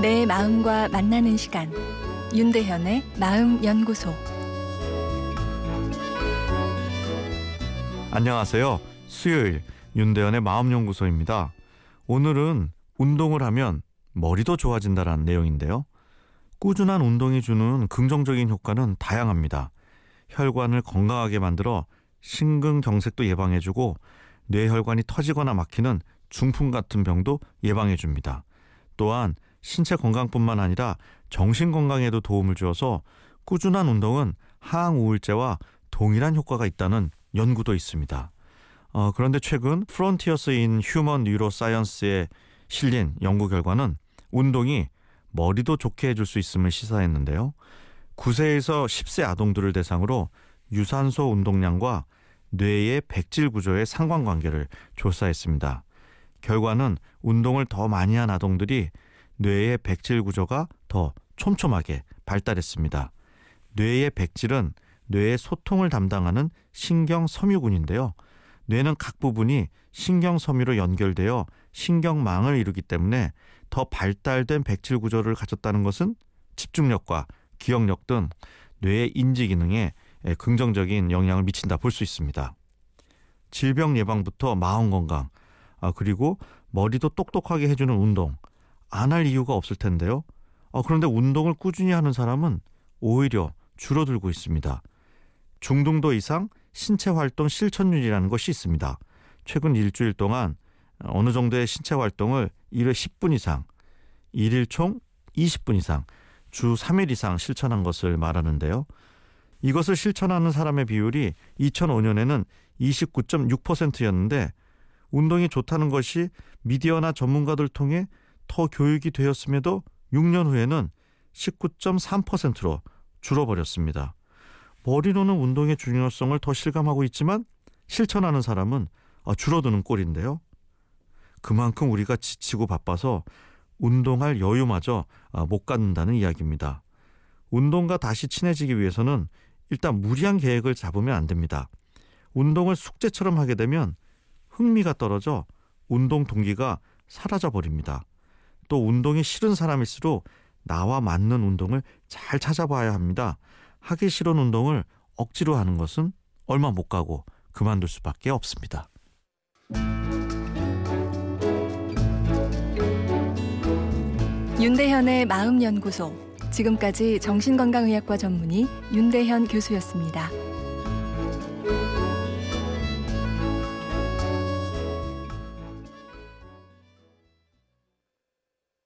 내 마음과 만나는 시간 윤대현의 마음 연구소 안녕하세요. 수요일 윤대현의 마음 연구소입니다. 오늘은 운동을 하면 머리도 좋아진다라는 내용인데요. 꾸준한 운동이 주는 긍정적인 효과는 다양합니다. 혈관을 건강하게 만들어 심근경색도 예방해주고 뇌혈관이 터지거나 막히는 중풍 같은 병도 예방해줍니다. 또한 신체 건강뿐만 아니라 정신 건강에도 도움을 주어서 꾸준한 운동은 항우울제와 동일한 효과가 있다는 연구도 있습니다. 어, 그런데 최근 Frontiers in Human Neuroscience에 실린 연구 결과는 운동이 머리도 좋게 해줄 수 있음을 시사했는데요. 9세에서 10세 아동들을 대상으로 유산소 운동량과 뇌의 백질 구조의 상관관계를 조사했습니다. 결과는 운동을 더 많이 한 아동들이 뇌의 백질 구조가 더 촘촘하게 발달했습니다. 뇌의 백질은 뇌의 소통을 담당하는 신경 섬유군인데요. 뇌는 각 부분이 신경 섬유로 연결되어 신경망을 이루기 때문에 더 발달된 백질 구조를 가졌다는 것은 집중력과 기억력 등 뇌의 인지 기능에 긍정적인 영향을 미친다 볼 수 있습니다. 질병 예방부터 마음 건강, 아, 그리고 머리도 똑똑하게 해주는 운동, 안 할 이유가 없을 텐데요. 아, 그런데 운동을 꾸준히 하는 사람은 오히려 줄어들고 있습니다. 중등도 이상 신체 활동 실천율이라는 것이 있습니다. 최근 일주일 동안 어느 정도의 신체 활동을 1회 10분 이상, 1일 총 20분 이상, 주 3일 이상 실천한 것을 말하는데요. 이것을 실천하는 사람의 비율이 2005년에는 29.6%였는데 운동이 좋다는 것이 미디어나 전문가들 통해 더 교육이 되었음에도 6년 후에는 19.3%로 줄어버렸습니다. 머리로는 운동의 중요성을 더 실감하고 있지만 실천하는 사람은 줄어드는 꼴인데요. 그만큼 우리가 지치고 바빠서 운동할 여유마저 못 갖는다는 이야기입니다. 운동과 다시 친해지기 위해서는 일단 무리한 계획을 잡으면 안 됩니다. 운동을 숙제처럼 하게 되면 흥미가 떨어져 운동 동기가 사라져 버립니다. 또 운동이 싫은 사람일수록 나와 맞는 운동을 잘 찾아봐야 합니다. 하기 싫은 운동을 억지로 하는 것은 얼마 못 가고 그만둘 수밖에 없습니다. 윤대현의 마음연구소 지금까지 정신건강의학과 전문의 윤대현 교수였습니다.